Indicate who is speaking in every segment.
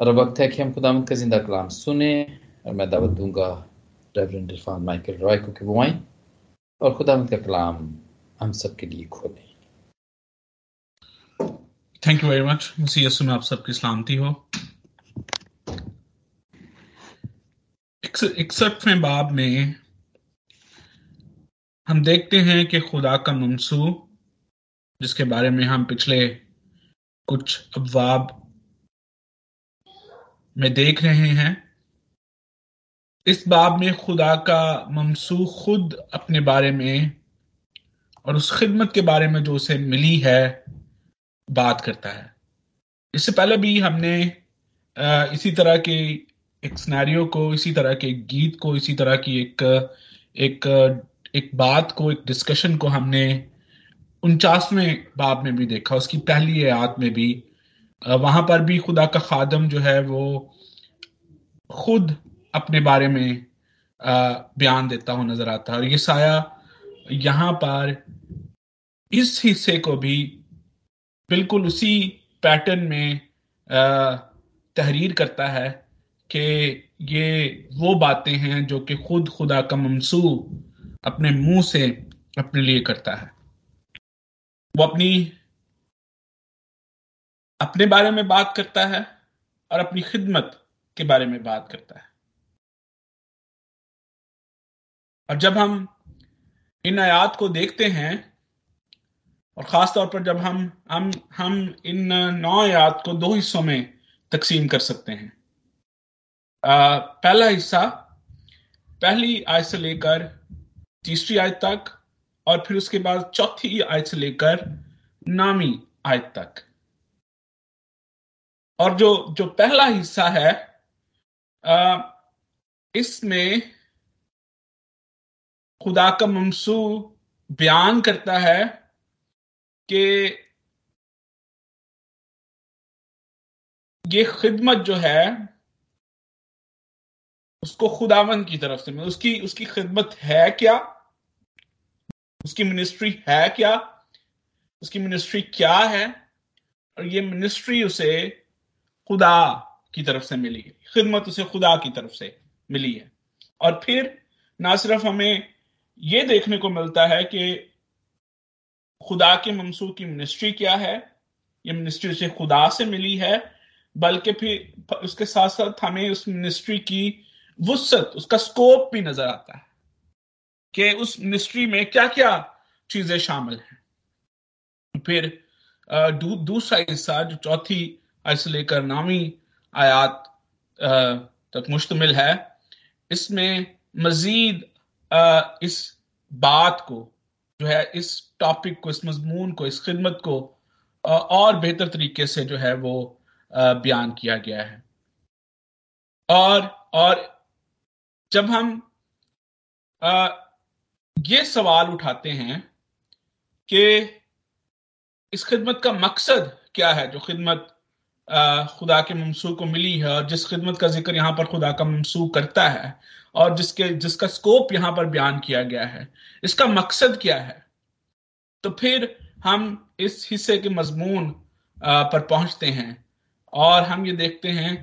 Speaker 1: और वक्त है कि हम खुदा का ज़िंदा कलाम सुने और मैं दावत दूँगा रेवरेंड इरफान माइकल रॉय को कि वो आए और खुदा का कलाम हम सब के लिए खोलें
Speaker 2: थैंक यू वेरी मच मसीह यसु में आप सबकी सलामती हो इकसठवें बाब में हम देखते हैं कि खुदा का मंसू जिसके बारे में हम पिछले कुछ अबवाब में देख रहे हैं। इस बाब में खुदा का ममसू खुद अपने बारे में और उस खिदमत के बारे में जो उसे मिली है, बात करता है। इससे पहले भी हमने इसी तरह के एक स्नैरियो को, इसी तरह के गीत को, इसी तरह की एक एक एक बात को, एक डिस्कशन को हमने उनचासवें बाब में भी देखा, उसकी पहली आयत में भी वहाँ पर भी खुदा का खादम जो है वो खुद अपने बारे में बयान देता हुआ नज़र आता है। और ये साया यहाँ पर इस हिस्से को भी बिल्कुल उसी पैटर्न में तहरीर करता है कि ये वो बातें हैं जो कि खुद खुदा का ममसू अपने मुँह से अपने लिए करता है। वो अपनी अपने बारे में बात करता है और अपनी खिदमत के बारे में बात करता है। और जब हम इन आयात को देखते हैं और ख़ास तौर पर जब हम हम हम इन नौ आयात को दो हिस्सों में तकसीम कर सकते हैं। आ, पहला हिस्सा पहली आयत से लेकर तीसरी आयत तक और फिर उसके बाद चौथी आयत से लेकर नामी आयत तक। और जो जो पहला हिस्सा है इसमें खुदा का ममसू बयान करता है कि ये खिदमत जो है, उसको खुदावन की तरफ़ से उसकी उसकी खिदमत है क्या? उसकी मिनिस्ट्री है क्या? उसकी मिनिस्ट्री क्या है? और ये मिनिस्ट्री उसे खुदा की तरफ़ से मिली है। खिदमत उसे खुदा की तरफ़ से मिली है। और फिर ना सिर्फ़ हमें ये देखने को मिलता है कि खुदा के मंसूर की मिनिस्ट्री क्या है, ये मिनिस्ट्री उसे खुदा से मिली है, बल्कि फिर उसके साथ साथ हमें उस मिनिस्ट्री की वसत, उसका स्कोप भी नज़र आता है कि उस मिनिस्ट्री में क्या क्या चीज़ें शामिल हैं। फिर दूसरा हिस्सा, जो चौथी से लेकर नामी आयात तक मुश्तमिल है। इसमें मजीद इस बात को, जो है, इस टॉपिक को, इस मजमून को, इस खिदमत को और बेहतर तरीके से जो है वो बयान किया गया है। और और जब हम ये सवाल उठाते हैं कि इस खिदमत का मकसद क्या है, जो खिदमत खुदा के ममसू को मिली है और जिस खिदमत का ज़िक्र यहाँ पर खुदा का ममसू करता है और जिसके, जिसका स्कोप यहाँ पर बयान किया गया है, इसका मकसद क्या है? तो फिर हम इस हिस्से के मजमून पर पहुँचते हैं और हम ये देखते हैं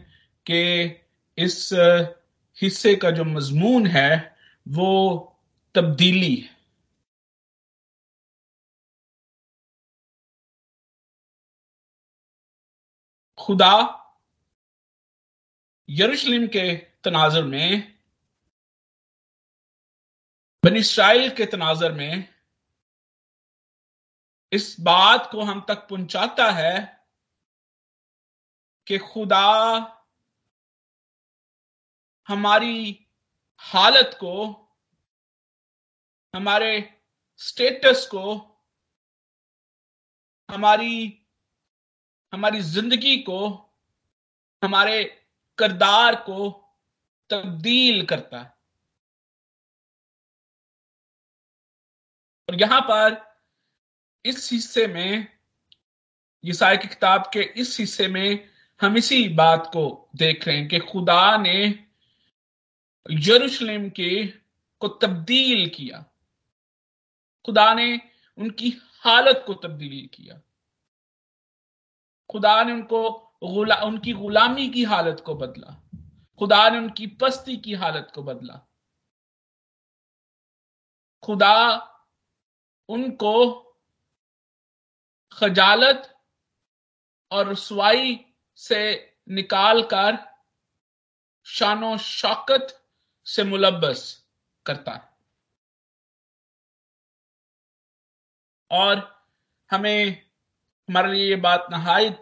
Speaker 2: कि इस हिस्से का जो मजमून है वो तब्दीली है। खुदा यरूशलेम के तनाजर में, बन इसराइल के तनाजर में इस बात को हम तक पहुंचाता है कि खुदा हमारी हालत को, हमारे स्टेटस को, हमारी हमारी ज़िंदगी को, हमारे करदार को तब्दील करता है। और यहाँ पर इस हिस्से में ईसाई की किताब के इस हिस्से में हम इसी बात को देख रहे हैं कि खुदा ने यरूशलेम के को तब्दील किया। खुदा ने उनकी हालत को तब्दील किया। खुदा ने उनको गुला, उनकी गुलामी की हालत को बदला। खुदा ने उनकी पस्ती की हालत को बदला। खुदा उनको खजालत और रसवाई से निकाल कर शानो शौकत से मुलबस करता है। और हमें हमारे लिए ये बात नहायत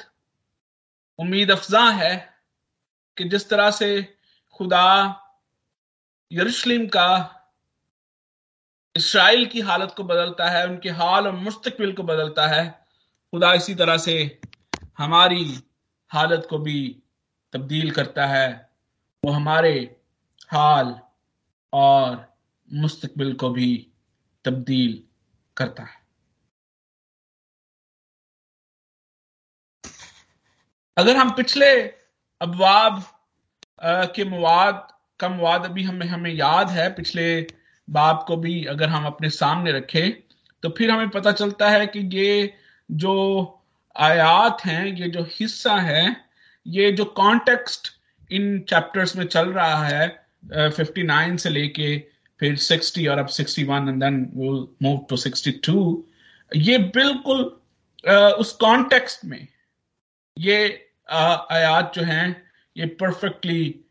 Speaker 2: उम्मीद अफजा है कि जिस तरह से खुदा यरूशलेम का इसराइल की हालत को बदलता है, उनके हाल और मुस्तकबिल को बदलता है, खुदा इसी तरह से हमारी हालत को भी तब्दील करता है। वो हमारे हाल और मुस्तकबिल को भी तब्दील करता है। अगर हम पिछले अबवाब के मवाद, का मवाद अभी हमें हमें याद है, पिछले बाब को भी अगर हम अपने सामने रखें तो फिर हमें पता चलता है कि ये जो आयात हैं, ये जो हिस्सा है, ये जो कॉन्टेक्स्ट इन चैप्टर्स में चल रहा है फिफ्टी नाइन से लेके फिर सिक्सटी और अब sixty one and then move to sixty two ये बिल्कुल उस कॉन्टेक्स्ट में ये आयात जो हैं, ये परफेक्टली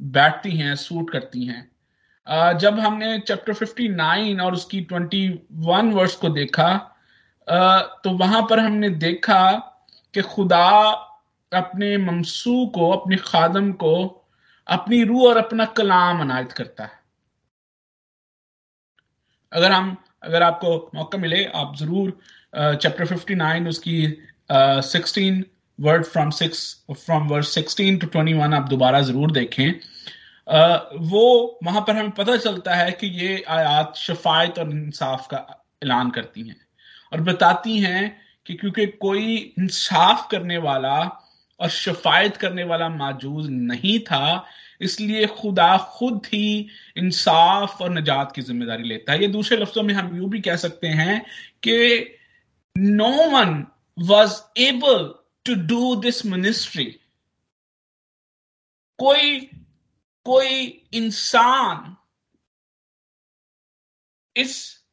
Speaker 2: बैठती हैं सूट करती हैं। जब हमने चैप्टर 59 और उसकी 21 वर्ष को देखा तो वहाँ पर हमने देखा कि खुदा अपने ममसू को, अपने खादम को, अपनी रूह और अपना कलाम अनायत करता है। अगर हम, अगर आपको मौका मिले, आप ज़रूर चैप्टर 59 उसकी sixteen word from six from word sixteen to twenty one आप दोबारा ज़रूर देखें। वो, वहाँ पर हमें पता चलता है कि ये आयात शफायत और इंसाफ का ऐलान करती हैं। और बताती हैं कि क्योंकि कोई इंसाफ करने वाला और शफायत करने वाला मौजूद नहीं था, इसलिए खुदा खुद ही इंसाफ और निजात की ज़िम्मेदारी लेता है। ये दूसरे लफ्जों में हम यूँ भी कह सकते हैं कि no one was able to do this ministry कोई कोई इंसान इस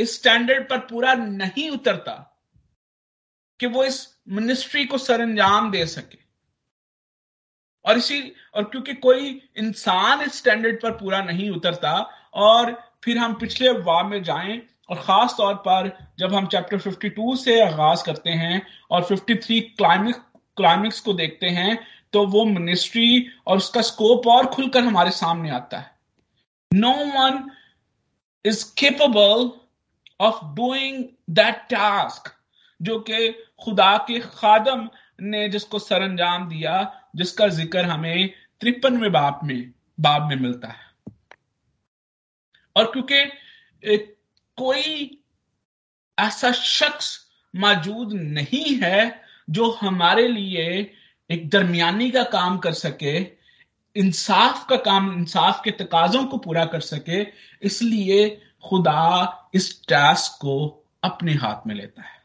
Speaker 2: स्टैंडर्ड पर पूरा नहीं उतरता कि वो इस मिनिस्ट्री को सरंजाम दे सके। और इसी, और क्योंकि कोई इंसान इस स्टैंडर्ड पर पूरा नहीं उतरता, और फिर हम पिछले वाह में जाएँ और खास तौर पर जब हम चैप्टर 52 से आगाज़ करते हैं और 53 क्लाइमिक्स क्लाइमिक्स को देखते हैं तो वो मिनिस्ट्री और उसका स्कोप और खुलकर हमारे सामने आता है। No one is capable of doing that task जो कि खुदा के खादम ने जिसको सर अंजाम दिया, जिसका ज़िक्र हमें तिरपनवे बाप में बाब में मिलता है। और क्योंकि कोई ऐसा शख्स मौजूद नहीं है जो हमारे लिए एक दरमियानी का काम कर सके, इंसाफ का काम, इंसाफ के तकाजों को पूरा कर सके, इसलिए खुदा इस टास्क को अपने हाथ में लेता है।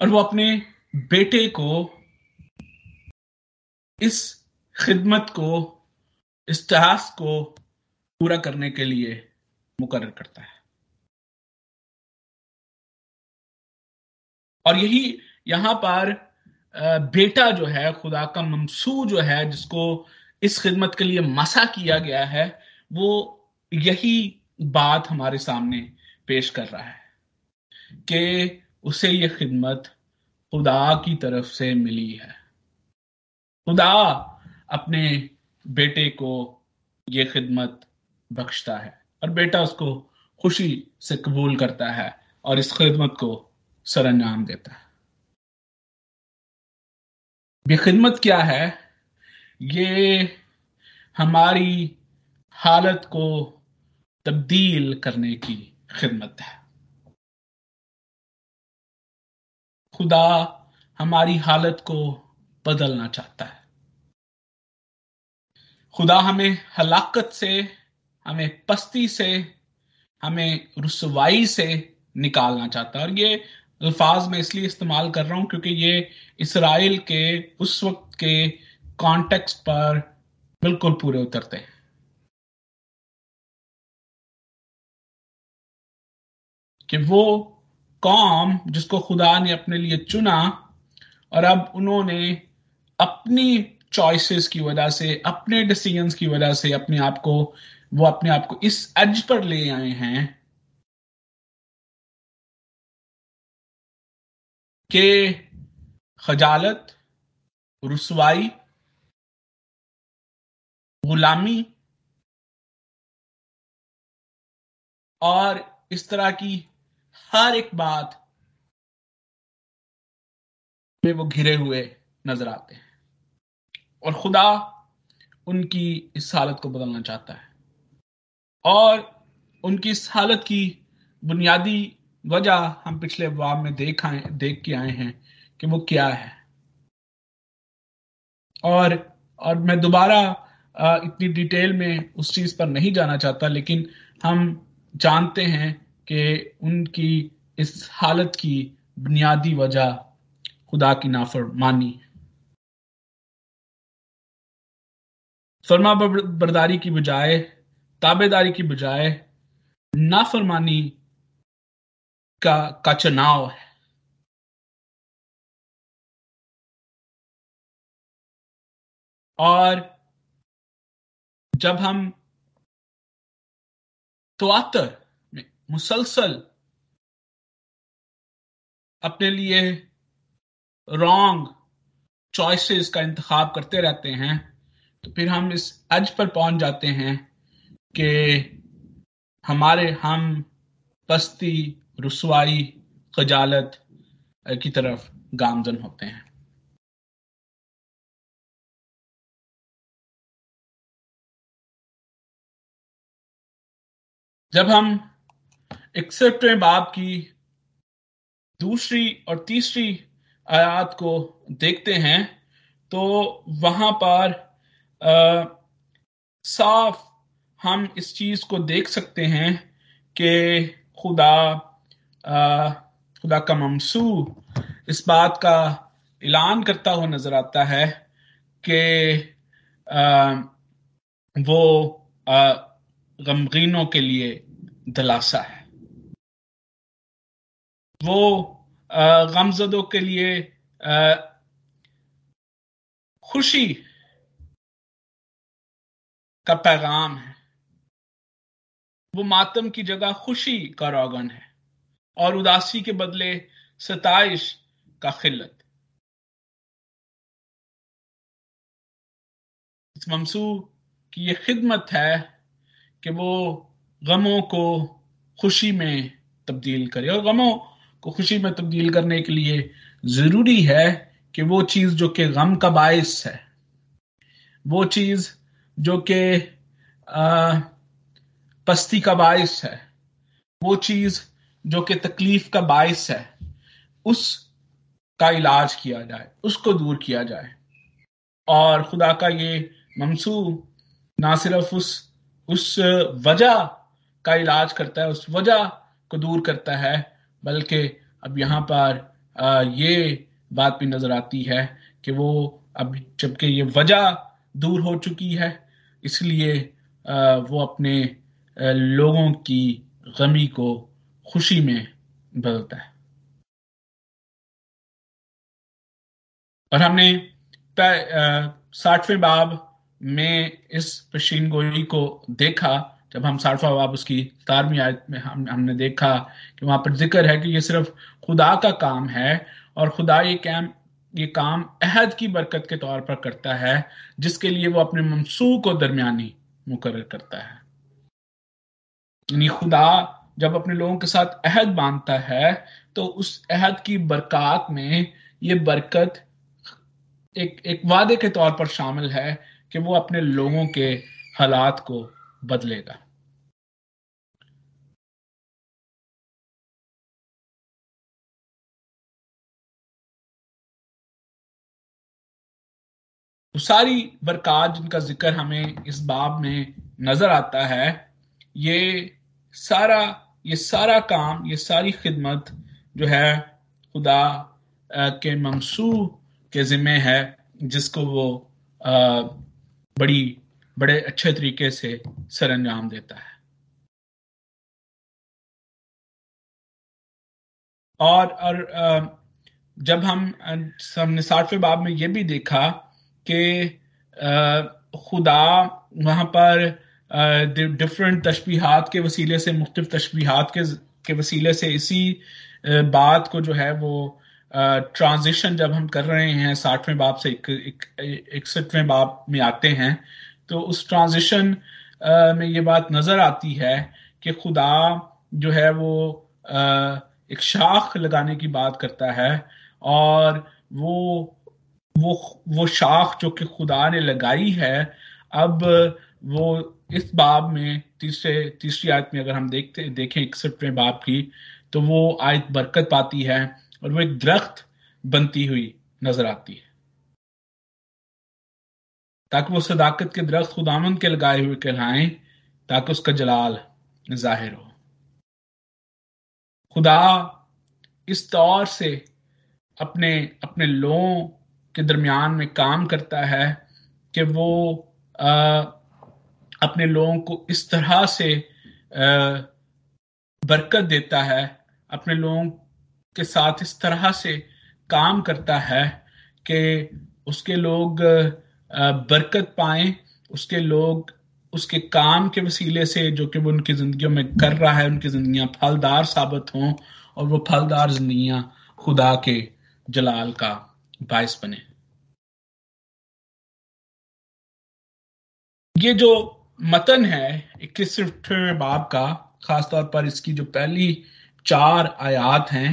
Speaker 2: और वो अपने बेटे को इस खिदमत को, इस टास्क को पूरा करने के लिए मुकर करता है। और यही यहाँ पर बेटा जो है, खुदा का ममसू जो है, जिसको इस खिदमत के लिए मसा किया गया है, वो यही बात हमारे सामने पेश कर रहा है कि उसे ये खिदमत खुदा की तरफ़ से मिली है। खुदा अपने बेटे को ये खिदमत बख्शता है और बेटा उसको खुशी से कबूल करता है और इस खिदमत को सरंजाम देता है। ये खिदमत क्या है? ये हमारी हालत को तब्दील करने की खिदमत है। खुदा हमारी हालत को बदलना चाहता है। खुदा हमें हलाकत से हमें पस्ती से, हमें रसवाई से निकालना चाहता है। और ये अल्फाज में इसलिए इस्तेमाल कर रहा हूँ क्योंकि ये इसराइल के, उस वक्त के कॉन्टेक्स्ट पर बिल्कुल पूरे उतरते हैं। कि वो कौम जिसको खुदा ने अपने लिए चुना, और अब उन्होंने अपनी चॉइसेस की वजह से, अपने डिसीजंस की वजह से अपने आप को वो अपने आप को इस एज पर ले आए हैं कि खजालत, रसवाई, गुलामी और इस तरह की हर एक बात में वो घिरे हुए नज़र आते हैं। और खुदा उनकी इस हालत को बदलना चाहता है। और उनकी इस हालत की बुनियादी वजह हम पिछले वाब में देख आए, देख के आए हैं कि वो क्या है। और और मैं दोबारा इतनी डिटेल में उस चीज़ पर नहीं जाना चाहता, लेकिन हम जानते हैं कि उनकी इस हालत की बुनियादी वजह खुदा की नाफरमानी फरमा बरदारी की बजाय ताबेदारी की बजाय नाफरमानी का का चुनाव है। और जब हम तवातर में मुसलसल अपने लिए रॉन्ग चॉइसेस का इंतखाब करते रहते हैं तो फिर हम इस अज पर पहुँच जाते हैं। कि हमारे हम पस्ती रसवाई खजालत की तरफ़ गामजन होते हैं। जब हम इकसठवें बाब की दूसरी और तीसरी आयात को देखते हैं तो वहाँ पर आ, साफ़ हम इस चीज़ को देख सकते हैं कि खुदा आ, खुदा का ममसू इस बात का ऐलान करता हुआ नज़र आता है कि वो गमगीनों के लिए दिलासा है। वो गमजदों के लिए खुशी का पैगाम है। वो मातम की जगह खुशी का रोगन है और उदासी के बदले सताइश का खिल्लत। इस ममसू की ये खिदमत है कि वो गमों को खुशी में तब्दील करे और गमों को खुशी में तब्दील करने के लिए ज़रूरी है कि वो चीज़ जो कि गम का बायस है, वो चीज़ जो कि पस्ती का बायस है। वो चीज़ जो कि तकलीफ़ का बायस है, उस का इलाज किया जाए, उसको दूर किया जाए। और खुदा का ये ममसू ना सिर्फ़ उस उस वजह का इलाज करता है, उस वजह को दूर करता है, बल्कि अब यहाँ पर ये बात भी नज़र आती है कि वो अब जबकि ये वजह दूर हो चुकी है, इसलिए वो अपने लोगों की गमी को खुशी में बदलता है। और हमने साठवें बाब में इस पशीन गोई को देखा, जब हम साठवा बाब उसकी तारवी आयत में हम, हमने देखा कि वहाँ पर ज़िक्र है कि ये सिर्फ़ खुदा का काम है और खुदा ये कैम, ये काम अहद की बरकत के तौर पर करता है, जिसके लिए वो अपने मनसू को दरमियानी मुकर करता है। यानी खुदा जब अपने लोगों के साथ अहद बांधता है तो उस अहद की बरकत में ये बरकत एक एक वादे के तौर पर शामिल है कि वो अपने लोगों के हालात को बदलेगा। सारी बरकत जिनका ज़िक्र हमें इस बाब में नज़र आता है, ये सारा, ये सारा काम, ये सारी खिदमत जो है खुदा के ममसू के ज़िम्मे है, जिसको वो बड़ी, बड़े अच्छे तरीके से सर अंजाम देता है। और और जब हम, हमने साठवें बाब में ये भी देखा कि खुदा वहाँ पर डिफरेंट तशबीहात के वसीले से, मुख्तफ तशबीहात के के वसीले से इसी बात को जो है वो ट्रांजिशन जब हम कर रहे हैं, साठवें बाप से इकसठवें बाप में आते हैं तो उस ट्रांजिशन में ये बात नज़र आती है कि खुदा जो है वो एक शाख लगाने की बात करता है और वो वो वो शाख जो कि खुदा ने लगाई है, अब वो इस बाब में तीसरे तीसरी आयत में अगर हम देखते देखें इकसठवें बाब की तो वो आयत बरकत पाती है और वो एक दरख्त बनती हुई नज़र आती है। ताकि वो सदाकत के दरख्त खुदामंद के लगाए हुए कहलाएँ ताकि उसका जलाल ज़ाहिर हो। खुदा इस तौर से अपने अपने लोगों के दरमियान में काम करता है कि वो आ, अपने लोगों को इस तरह से बरकत देता है, अपने लोगों के साथ इस तरह से काम करता है कि उसके लोग बरकत पाए, उसके लोग उसके काम के वसीले से, जो कि वो उनकी जिंदगियों में कर रहा है, उनकी जिंदगियाँ फलदार साबित हों और वो फलदार जिंदगियाँ खुदा के जलाल का बायस बने। ये जो मतन है इक्कीसवें बाब का, खासतौर पर इसकी जो पहली चार आयात हैं।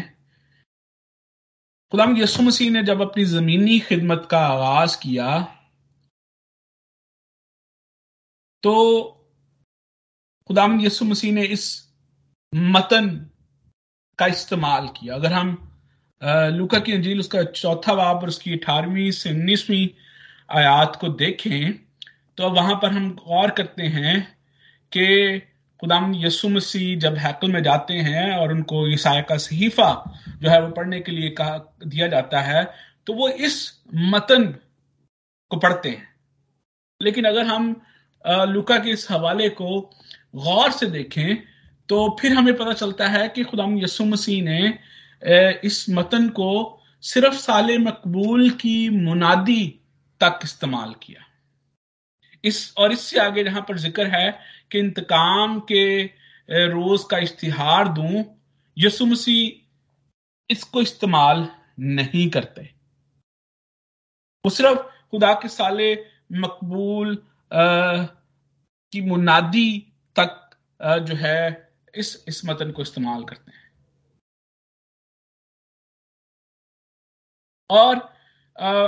Speaker 2: खुदाम यसु मसीह ने जब अपनी जमीनी खिदमत का आगाज़ किया तो खुदाम यसु मसीह ने इस मतन का इस्तेमाल किया। अगर हम लुका की अंजील उसका चौथा बाब और उसकी अठारहवीं से उन्नीसवीं आयात को देखें तो वहाँ पर हम गौर करते हैं कि खुदाम यसु मसीह जब हैकल में जाते हैं और उनको ईसाया का सहीफा जो है वो पढ़ने के लिए कहा, दिया जाता है तो वो इस मतन को पढ़ते हैं। लेकिन अगर हम लुका के इस हवाले को गौर से देखें तो फिर हमें पता चलता है कि खुदाम यसु मसीह ने इस मतन को सिर्फ़ साले मकबूल की मुनादी तक इस्तेमाल किया। इस और इससे आगे जहाँ पर ज़िक्र है कि इंतकाम के रोज का इश्तिहार दूँ यसु मसीह इसको इस्तेमाल नहीं करते। वो सिर्फ़ खुदा के साले मकबूल की मुनादी तक आ, जो है इस इस मतन को इस्तेमाल करते हैं। और आ,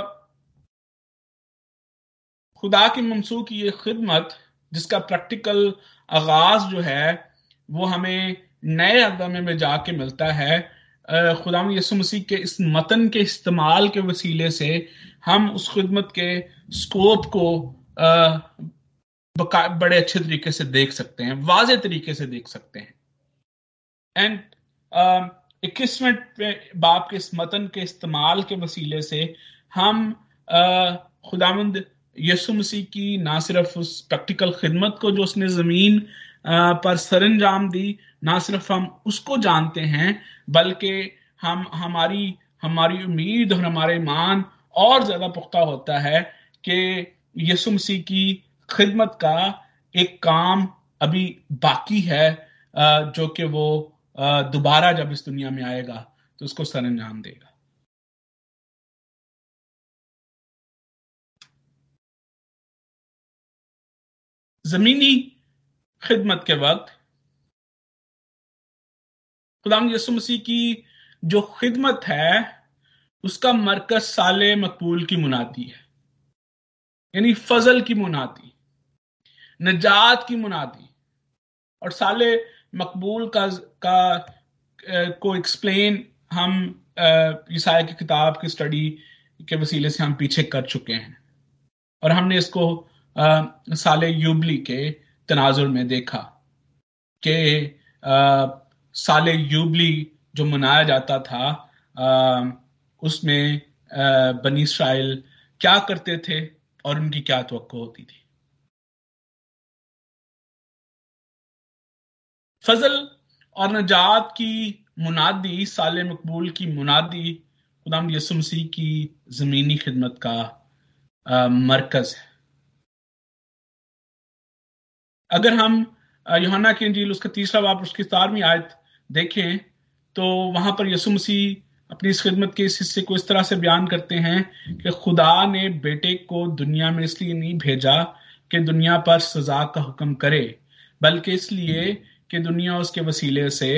Speaker 2: खुदा की मनसूख की ये खिदमत, जिसका प्रैक्टिकल आगाज़ जो है, वो हमें नए अदमे में जाके मिलता है। खुदा यसु मसीह के इस मतन के इस्तेमाल के वसीले से हम उस खिदमत के स्कोप को बड़े अच्छे तरीके से देख सकते हैं वाज तरीके से देख सकते हैं। एंड इक्कीसवें बाप के इस मतन के इस्तेमाल के वसीले से हम खुदामंद यसु मसीह की, ना सिर्फ़ उस प्रैक्टिकल खिदमत को जो उसने ज़मीन पर सरंजाम दी, ना सिर्फ़ हम उसको जानते हैं, बल्कि हम, हमारी हमारी उम्मीद और हमारे ईमान और ज़्यादा पुख्ता होता है कि यसु मसीह की खिदमत का एक काम अभी बाकी है जो कि वो दोबारा जब इस दुनिया में आएगा तो उसको सरंजाम देगा। जमीनी खिदमत के वक्त खुदाम यसु मसीह की जो खिदमत है, उसका मरकज साले मकबूल की मुनादी है। यानी फजल की मुनादी, नजात की मुनादी। और साले मकबूल का का को एक्सप्लेन हम ईसाया की किताब की स्टडी के वसीले से हम पीछे कर चुके हैं। और हमने इसको साले यूबली के तनाजुर में देखा कि साले यूबली जो मनाया जाता था उसमें बनी इसराइल क्या करते थे और उनकी क्या तो होती थी। फजल और नजात की मुनादी, साल मकबूल की मुनादी, खुदाम यसुमसी की जमीनी खिदमत का मरकज है। अगर हम योहाना की अंजील, उसका तीसरा बाप, उसकी सतारवीं आयत देखें तो वहाँ पर यसु मसीह अपनी इस खिदमत के इस हिस्से को इस तरह से बयान करते हैं कि खुदा ने बेटे को दुनिया में इसलिए नहीं भेजा कि दुनिया पर सजा का हुक्म करे, बल्कि इसलिए कि दुनिया उसके वसीले से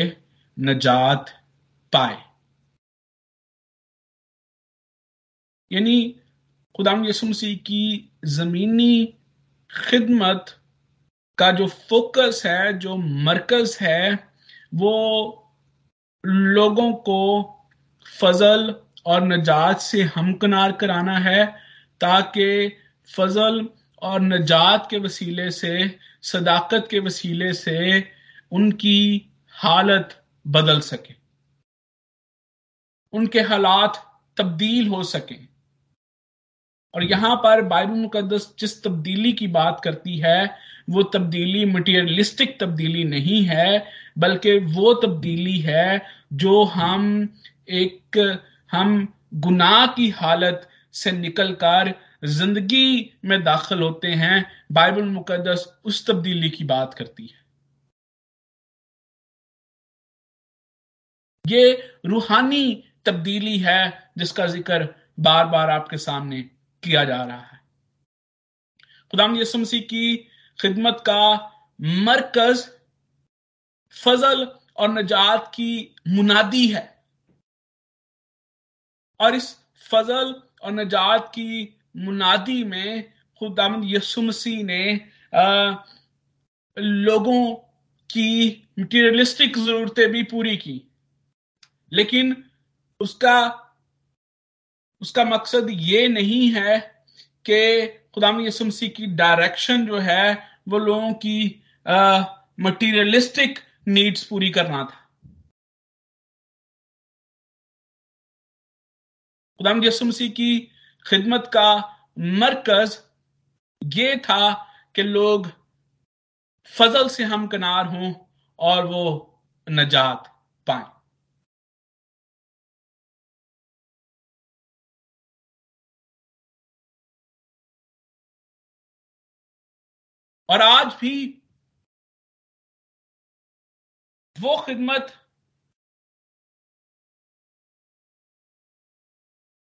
Speaker 2: नजात पाए। यानी खुदाम यसु मसीह की जमीनी खिदमत का जो फोकस है, जो मरकज है, वो लोगों को फजल और नजात से हमकनार कराना है, ताकि फजल और नजात के वसीले से, सदाकत के वसीले से उनकी हालत बदल सके। उनके हालात तब्दील हो सके। और यहाँ पर बाइबल मुकदस जिस तब्दीली की बात करती है, वो तब्दीली मटीरियलिस्टिक तब्दीली नहीं है, बल्कि वो तब्दीली है जो हम एक, हम गुनाह की हालत से निकलकर ज़िंदगी में दाखिल होते हैं। बाइबल मुकदस उस तब्दीली की बात करती है। ये रूहानी तब्दीली है जिसका ज़िक्र बार बार आपके सामने किया जा रहा है। खुदाम यसु मसीह की खिदमत का मरकज फजल और नजात की मुनादी है। और इस फजल और नजात की मुनादी में खुदाम यसु मसीह ने आ, लोगों की मटीरियलिस्टिक जरूरतें भी पूरी की। लेकिन उसका उसका मकसद ये नहीं है कि खुदाम यसु मसीह की डायरेक्शन जो है, वो लोगों की मटीरियलिस्टिक नीड्स पूरी करना था। खुदाम यसु मसीह की खिदमत का मरकज ये था कि लोग फजल से हम कनार हों और वो नजात। और आज भी वो खिदमत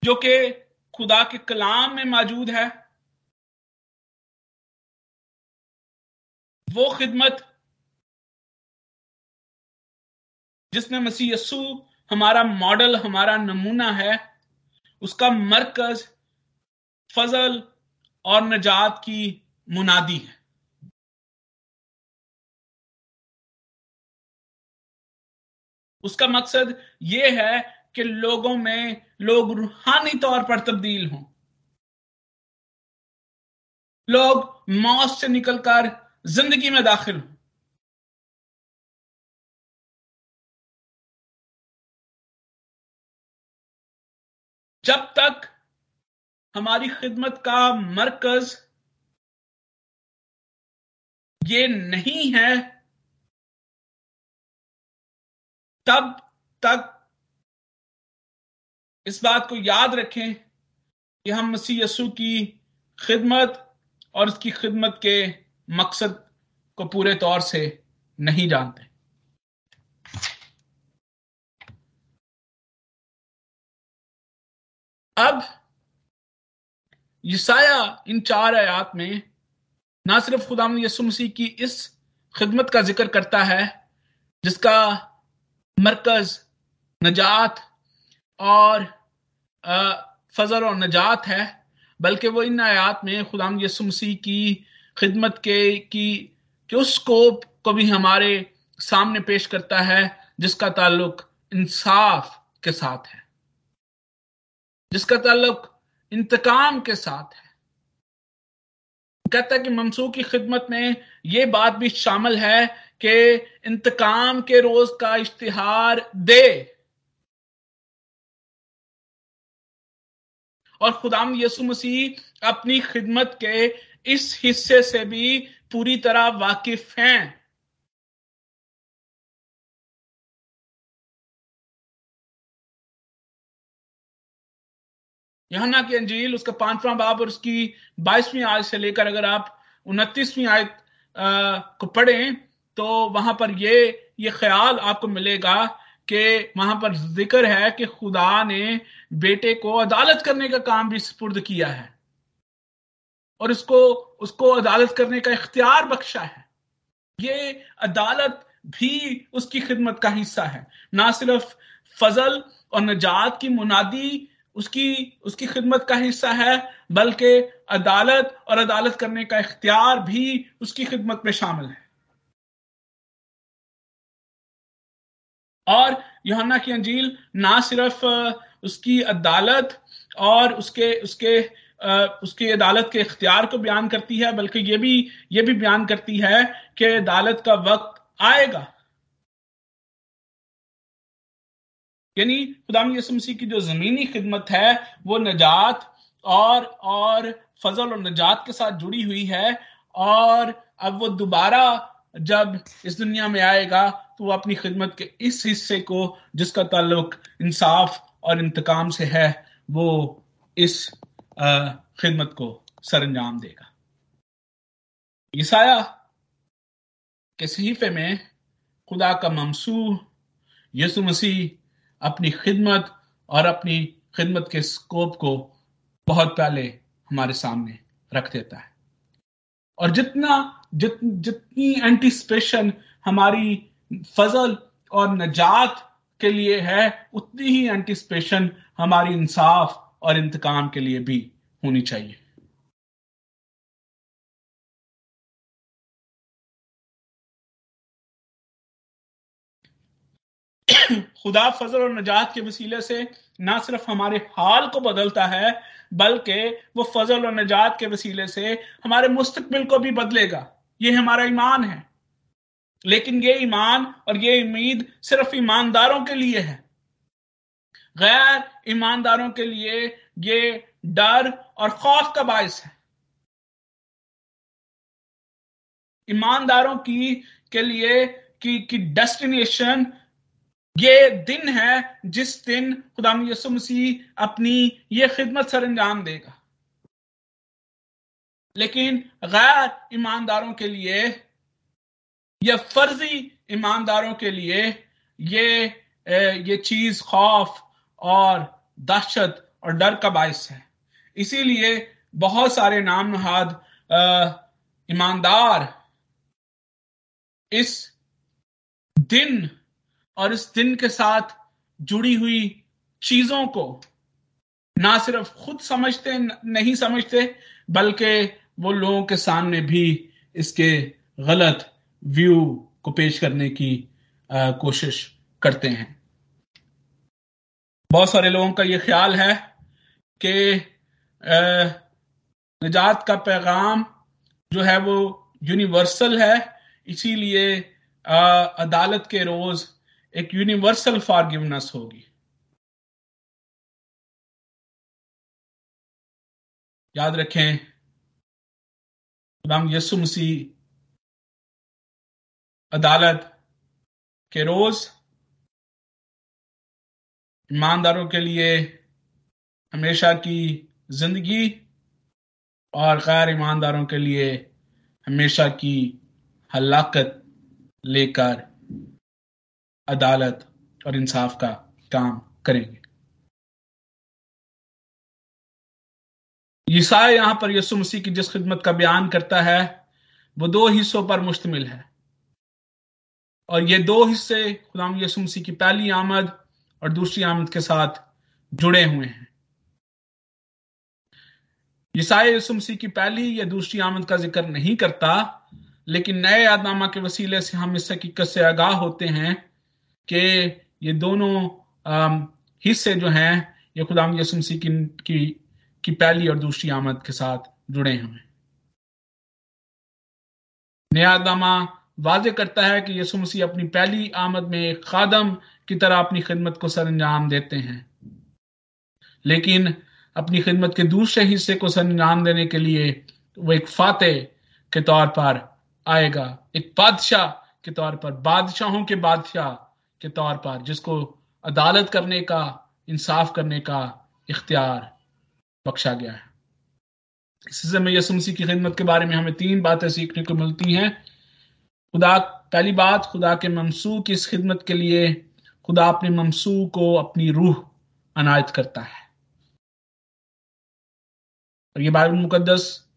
Speaker 2: जो कि खुदा के कलाम में मौजूद है, वो खिदमत जिसमें मसीह यस्सु हमारा मॉडल, हमारा नमूना है, उसका मरकज, फजल और नजात की मुनादी है। उसका मकसद ये है कि लोगों में लोग रूहानी तौर पर तब्दील हों। लोग मौत से निकलकर ज़िंदगी में दाखिल हों। जब तक हमारी खिदमत का मरकज ये नहीं है तब तक इस बात को याद रखें कि हम मसीह यसु की खिदमत और उसकी खिदमत के मकसद को पूरे तौर से नहीं जानते। अब यसाया इन चार आयात में ना सिर्फ़ खुदाम यसु मसीह की इस खिदमत का ज़िक्र करता है, जिसका मरकज, नजात और फजल और नजात है, बल्कि वो इन आयात में खुदाम यसु मसीह की खिदमत के, की उस स्कोप को भी हमारे सामने पेश करता है, जिसका ताल्लुक इंसाफ के साथ है। जिसका ताल्लुक इंतकाम के साथ है। कहता है कि ममसू की खिदमत में यह बात भी शामिल है कि इंतकाम के रोज का इश्तिहार दे। और खुदाम यसु मसीह अपनी खिदमत के इस हिस्से से भी पूरी तरह वाकिफ हैं। यहाना की अंजील, उसका पांचवा बाब और उसकी बाईसवीं आयत से लेकर अगर आप उनतीसवीं आयत को पढ़ें तो वहाँ पर ये ये ख्याल आपको मिलेगा कि वहाँ पर ज़िक्र है कि खुदा ने बेटे को अदालत करने का काम भी सुपुर्द किया है। और उसको उसको अदालत करने का इख्तियार बख्शा है। ये अदालत भी उसकी खिदमत का हिस्सा है। ना सिर्फ़ फजल और नजात की मुनादी उसकी उसकी खिदमत का हिस्सा है, बल्कि अदालत और अदालत करने का इख्तियार भी उसकी खिदमत में शामिल है। और योहन्ना की अंजील ना सिर्फ़ उसकी अदालत और उसके उसके उसकी अदालत के इख्तियार को बयान करती है, बल्कि ये भी ये भी बयान करती है कि अदालत का वक्त आएगा। यानी खुदाम यसु मसीह की जो जमीनी खिदमत है, वो नजात और और फजल और नजात के साथ जुड़ी हुई है और अब वो दोबारा जब इस दुनिया में आएगा तो वो अपनी खिदमत के इस हिस्से को, जिसका ताल्लुक इंसाफ और इंतकाम से है, वो इस खिदमत को सर अंजाम देगा। ईसाया के सहीफे में खुदा का ममसू यसु मसीह अपनी खिदमत और अपनी खिदमत के स्कोप को बहुत पहले हमारे सामने रख देता है। और जितना जित, जितनी एंटीसिपेशन हमारी फजल और नजात के लिए है उतनी ही एंटीसिपेशन हमारी इंसाफ और इंतकाम के लिए भी होनी चाहिए। खुदा फजल और नजात के वसीले से ना सिर्फ़ हमारे हाल को बदलता है बल्कि वो फजल और नजात के वसीले से हमारे मुस्तकबिल को भी बदलेगा। ये हमारा ईमान है। लेकिन ये ईमान और ये उम्मीद सिर्फ़ ईमानदारों के लिए है। गैर ईमानदारों के लिए ये डर और खौफ का बायस है। ईमानदारों की के लिए की, की डेस्टिनेशन ये दिन है जिस दिन खुदा यसु मसीह अपनी ये खिदमत सर अंजाम देगा। लेकिन गैर ईमानदारों के लिए या फर्जी ईमानदारों के लिए ये ये चीज़ खौफ और दहशत और डर का बायस है। इसीलिए बहुत सारे नाम नहाद ईमानदार इस दिन और इस दिन के साथ जुड़ी हुई चीज़ों को ना सिर्फ़ खुद समझते नहीं समझते, बल्कि वो लोगों के सामने भी इसके गलत व्यू को पेश करने की आ, कोशिश करते हैं। बहुत सारे लोगों का ये ख्याल है कि निजात का पैगाम जो है वो यूनिवर्सल है इसीलिए अदालत के रोज एक यूनिवर्सल फॉरगिवनेस होगी। याद रखें गुलाम यसु मसीह अदालत के रोज ईमानदारों के लिए हमेशा की ज़िंदगी और गैर ईमानदारों के लिए हमेशा की हलाकत लेकर अदालत और इंसाफ का काम करेंगे। ईसा यहाँ पर यसु मसीह की जिस खिदमत का बयान करता है वो दो हिस्सों पर मुश्तमिल है। और ये दो हिस्से खुदाम यसु मसीह की पहली आमद और दूसरी आमद के साथ जुड़े हुए हैं। ईसाई यसु मसीह की पहली या दूसरी आमद का ज़िक्र नहीं करता लेकिन नए यादनामा के वसीले से हम इस हकीकत से आगाह होते हैं कि ये दोनों हिस्से जो हैं ये खुदाम यसु मसीह की, की की पहली और दूसरी आमद के साथ जुड़े हुए हैं। नयादामा वाजे करता है कि यसु मसीह अपनी पहली आमद में एक खादम की तरह अपनी खिदमत को सर अंजाम देते हैं। लेकिन अपनी खिदमत के दूसरे हिस्से को सर अंजाम देने के लिए वो एक फाते के तौर पर आएगा। एक बादशाह के तौर पर, बादशाहों के बादशाह के तौर पर, जिसको अदालत करने का, इंसाफ करने का इख्तियार बख्शा गया है। इसी समय यसुमसी की खिदमत के बारे में हमें तीन बातें सीखने को मिलती हैं। खुदा, पहली बात, खुदा के ममसू की इस खिदमत के लिए खुदा अपने ममसू को अपनी रूह अनायत करता है। और ये बाइबल मुकदस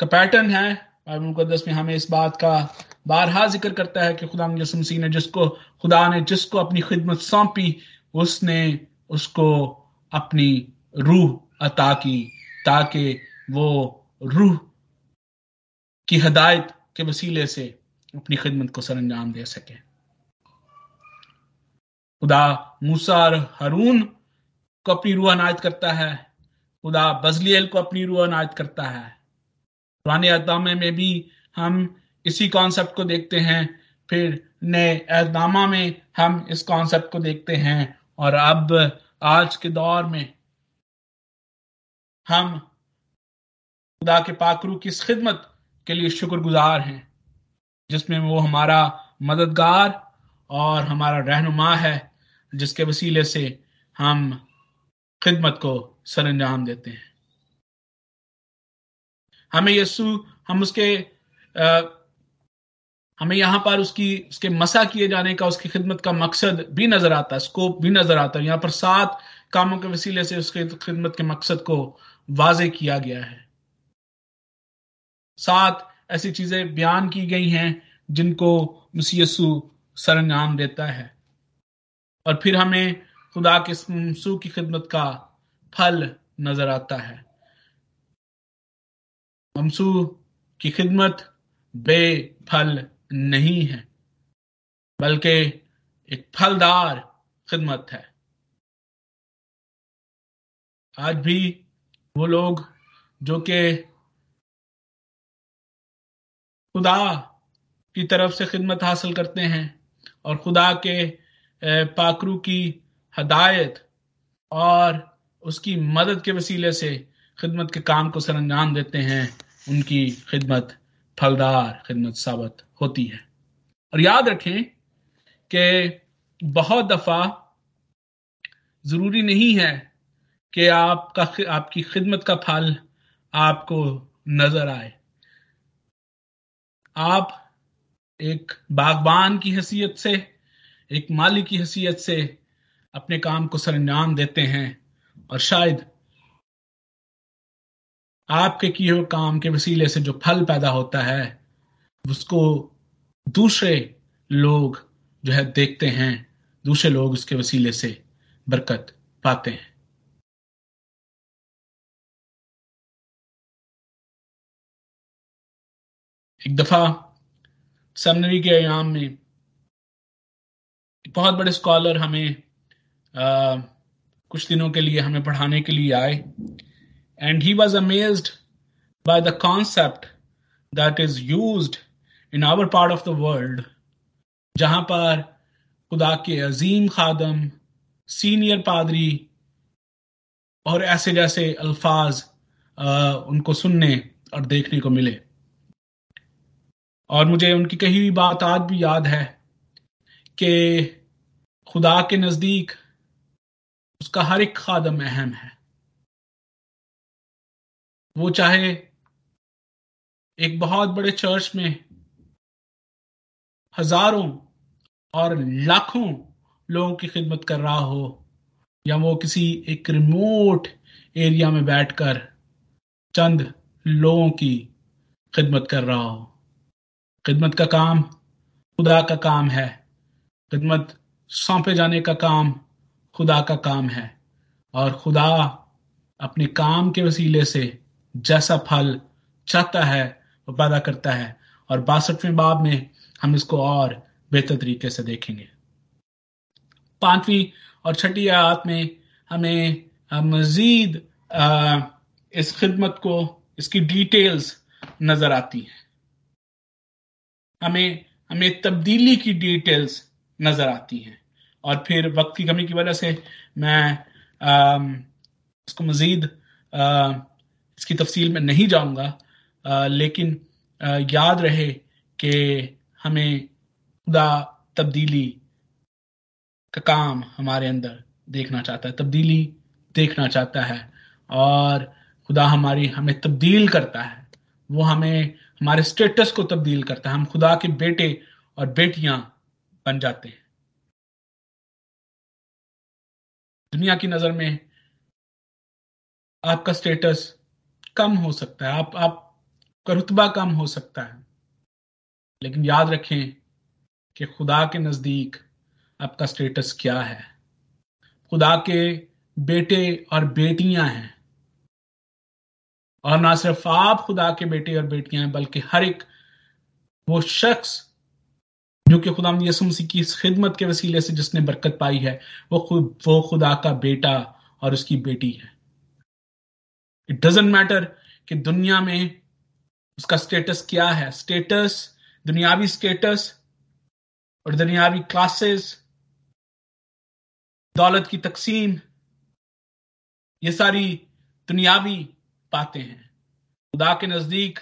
Speaker 2: का पैटर्न है। बाइबल मुकदस में हमें इस बात का बारहा ज़िक्र करता है कि खुदा मसीह ने जिसको, खुदा ने जिसको अपनी खिदमत सौंपी, उसने उसको अपनी रूह अता की, ताकि वो रूह की हदायत के वसीले से अपनी खिदमत को सरंजाम दे सके। खुदा मूसा और हरून को अपनी रूह अनायत करता है। खुदा बजलियल को अपनी रूह अनायत करता है। पुराने अदामे में भी हम इसी कॉन्सेप्ट को देखते हैं, फिर नए एहदामा में हम इस कॉन्सेप्ट को देखते हैं। और अब आज के दौर में हम खुदा के पाकरू की इस खिदमत के लिए शुक्रगुजार हैं जिसमें वो हमारा मददगार और हमारा रहनुमा है जिसके वसीले से हम खिदमत को सर अंजाम देते हैं। हमें यस्सु हम उसके आ, हमें यहाँ पर उसकी उसके मसा किए जाने का उसकी खिदमत का मकसद भी नज़र आता है स्कोप भी नज़र आता है। यहाँ पर सात कामों के वसीले से उसके खिदमत के मकसद को वाजे किया गया है। सात ऐसी चीज़ें बयान की गई हैं जिनको मसीयसु सरंजाम देता है। और फिर हमें खुदा के मसू की खिदमत का फल नज़र आता है। ममसू की खिदमत बेफल नहीं है, बल्कि एक फलदार खिदमत है। आज भी वो लोग जो कि खुदा की तरफ़ से खिदमत हासिल करते हैं और खुदा के पाकरू की हदायत और उसकी मदद के वसीले से खिदमत के काम को सरंजाम देते हैं, उनकी खिदमत फलदार खिदमत साबित होती है। और याद रखें कि बहुत दफ़ा ज़रूरी नहीं है कि आपका आपकी खिदमत का फल आपको नज़र आए। आप एक बागबान की हैसियत से, एक माली की हैसियत से अपने काम को सरंजाम देते हैं और शायद आपके किए हुए काम के वसीले से जो फल पैदा होता है, उसको दूसरे लोग जो है देखते हैं, दूसरे लोग उसके वसीले से बरकत पाते हैं। एक दफ़ा सेमिनरी के अयाम में बहुत बड़े स्कॉलर हमें आ, कुछ दिनों के लिए हमें पढ़ाने के लिए आए। And he was amazed by the concept that is used in our part of the world जहाँ पर खुदा के अजीम खादम सीनियर पादरी और ऐसे जैसे अल्फाज उनको सुनने और देखने को मिले। और मुझे उनकी कही हुई बात आज भी याद है कि खुदा के नज़दीक उसका हर एक खादम अहम है। वो चाहे एक बहुत बड़े चर्च में हज़ारों और लाखों लोगों की खिदमत कर रहा हो, या वो किसी एक रिमोट एरिया में बैठकर चंद लोगों की खिदमत कर रहा हो। खिदमत का काम, खुदा का काम है। खिदमत सौंपे जाने का काम, खुदा का काम है। और खुदा अपने काम के वसीले से जैसा फल चाहता है, वो पैदा करता है। और बासठवें बाब में हम इसको और बेहतर तरीके से देखेंगे। पांचवी और छठी आयत में हमें मजीद इस खिदमत को, इसकी डिटेल्स नज़र आती हैं। हमें हमें तब्दीली की डिटेल्स नज़र आती हैं। और फिर वक्त की कमी की वजह से मैं आ, इसको मज़ीद इसकी तफसील में नहीं जाऊँगा। लेकिन आ, याद रहे कि हमें खुदा तब्दीली का काम हमारे अंदर देखना चाहता है तब्दीली देखना चाहता है। और खुदा हमारी हमें तब्दील करता है। वो हमें हमारे स्टेटस को तब्दील करता है। हम खुदा के बेटे और बेटियाँ बन जाते हैं। दुनिया की नज़र में आपका स्टेटस कम हो सकता है। आप आपका रुतबा कम हो सकता है। लेकिन याद रखें कि खुदा के नज़दीक आपका स्टेटस क्या है। खुदा के बेटे और बेटियाँ हैं। और ना सिर्फ़ आप खुदा के बेटे और बेटियाँ हैं, बल्कि हर एक वो शख्स जो कि खुदा यसु मसीह की इस खिदमत के वसीले से जिसने बरकत पाई है, वो खुद, वो खुदा का बेटा और उसकी बेटी है। इट डजेंट मैटर कि दुनिया में उसका स्टेटस क्या है। स्टेटस दुनियावी स्टेटस और दुनियावी क्लासेस दौलत की तकसीम, ये सारी दुनियावी बातें हैं। खुदा के नज़दीक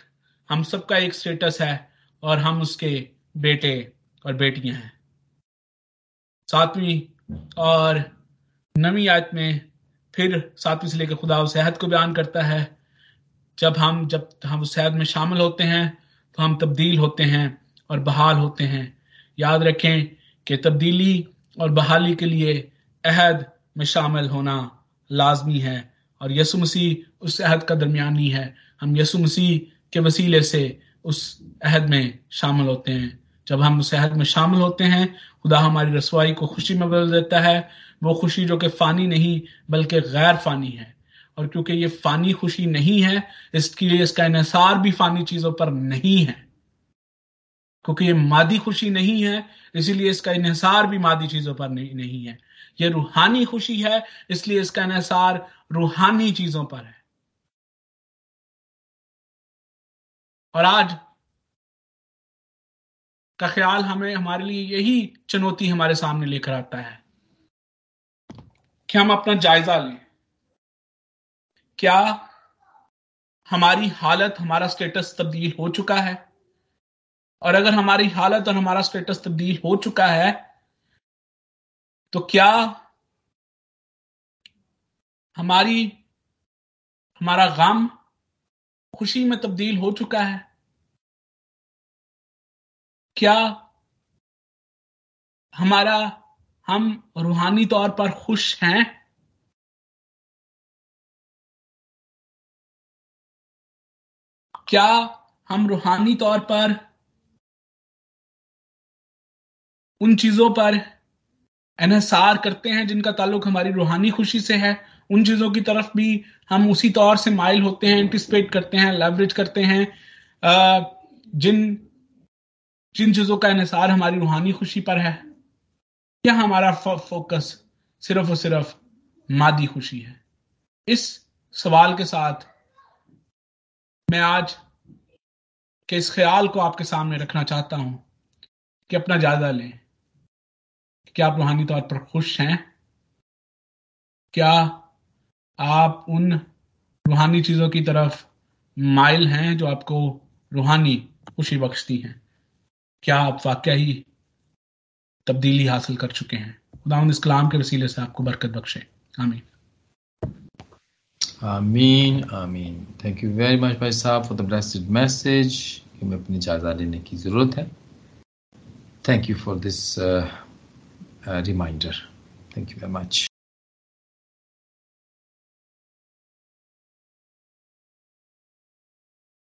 Speaker 2: हम सबका एक स्टेटस है और हम उसके बेटे और बेटियाँ हैं। सातवीं और नवी आयत में फिर सातवीं से लेकर खुदा उस सेहत को बयान करता है। जब हम जब हम उस सेहत में शामिल होते हैं तो हम तब्दील होते हैं और बहाल होते हैं। याद रखें कि तब्दीली और बहाली के लिए अहद में शामिल होना लाजमी है। और यसु मसीह उस अहद का दरमियानी है। हम यसु मसीह के वसीले से उस अहद में शामिल होते हैं। जब हम उस अहद में शामिल होते हैं खुदा हमारी रसवाई को खुशी में बदल देता है। वो खुशी जो कि फानी नहीं बल्कि गैर फानी है। और क्योंकि ये फानी खुशी नहीं है इसके लिए इसका इसार भी फानी चीज़ों पर नहीं है। क्योंकि ये मादी खुशी नहीं है इसीलिए इसका इसार भी मादी चीज़ों पर नहीं, नहीं है। ये रूहानी खुशी है इसलिए इसका इसार रूहानी चीज़ों पर है। और आज का ख्याल हमें, हमारे लिए यही चुनौती हमारे सामने लेकर आता है कि हम अपना जायजा लें। क्या हमारी हालत, हमारा स्टेटस तब्दील हो चुका है? और अगर हमारी हालत और हमारा स्टेटस तब्दील हो चुका है तो क्या हमारी, हमारा गम खुशी में तब्दील हो चुका है। क्या हमारा हम रूहानी तौर पर खुश हैं? क्या हम रूहानी तौर पर उन चीज़ों पर एनसार करते हैं जिनका ताल्लुक हमारी रूहानी खुशी से है। उन चीज़ों की तरफ़ भी हम उसी तौर से माइल होते हैं एंटिसिपेट करते हैं लेवरेज करते हैं जिन जिन चीज़ों का इसार हमारी रूहानी खुशी पर है। या हमारा फोकस सिर्फ़ और सिर्फ़ मादी खुशी है। इस सवाल के साथ मैं आज के इस ख्याल को आपके सामने रखना चाहता हूँ कि अपना जायजा लें। क्या आप रूहानी तौर पर खुश हैं? क्या आप उन रूहानी चीज़ों की तरफ़ माइल हैं जो आपको रूहानी खुशी बख्शती हैं? क्या आप वाक्य ही तब्दीली हासिल कर चुके हैं? खुदा इस कलाम के वसीले से आपको बरकत बख्शे। आमीन।
Speaker 1: आमीन आमीन। थैंक यू वेरी मच भाई साहब फॉर द ब्लेस्ड मैसेज हमें अपनी जायजा लेने की ज़रूरत है। Thank you for this reminder thank you very much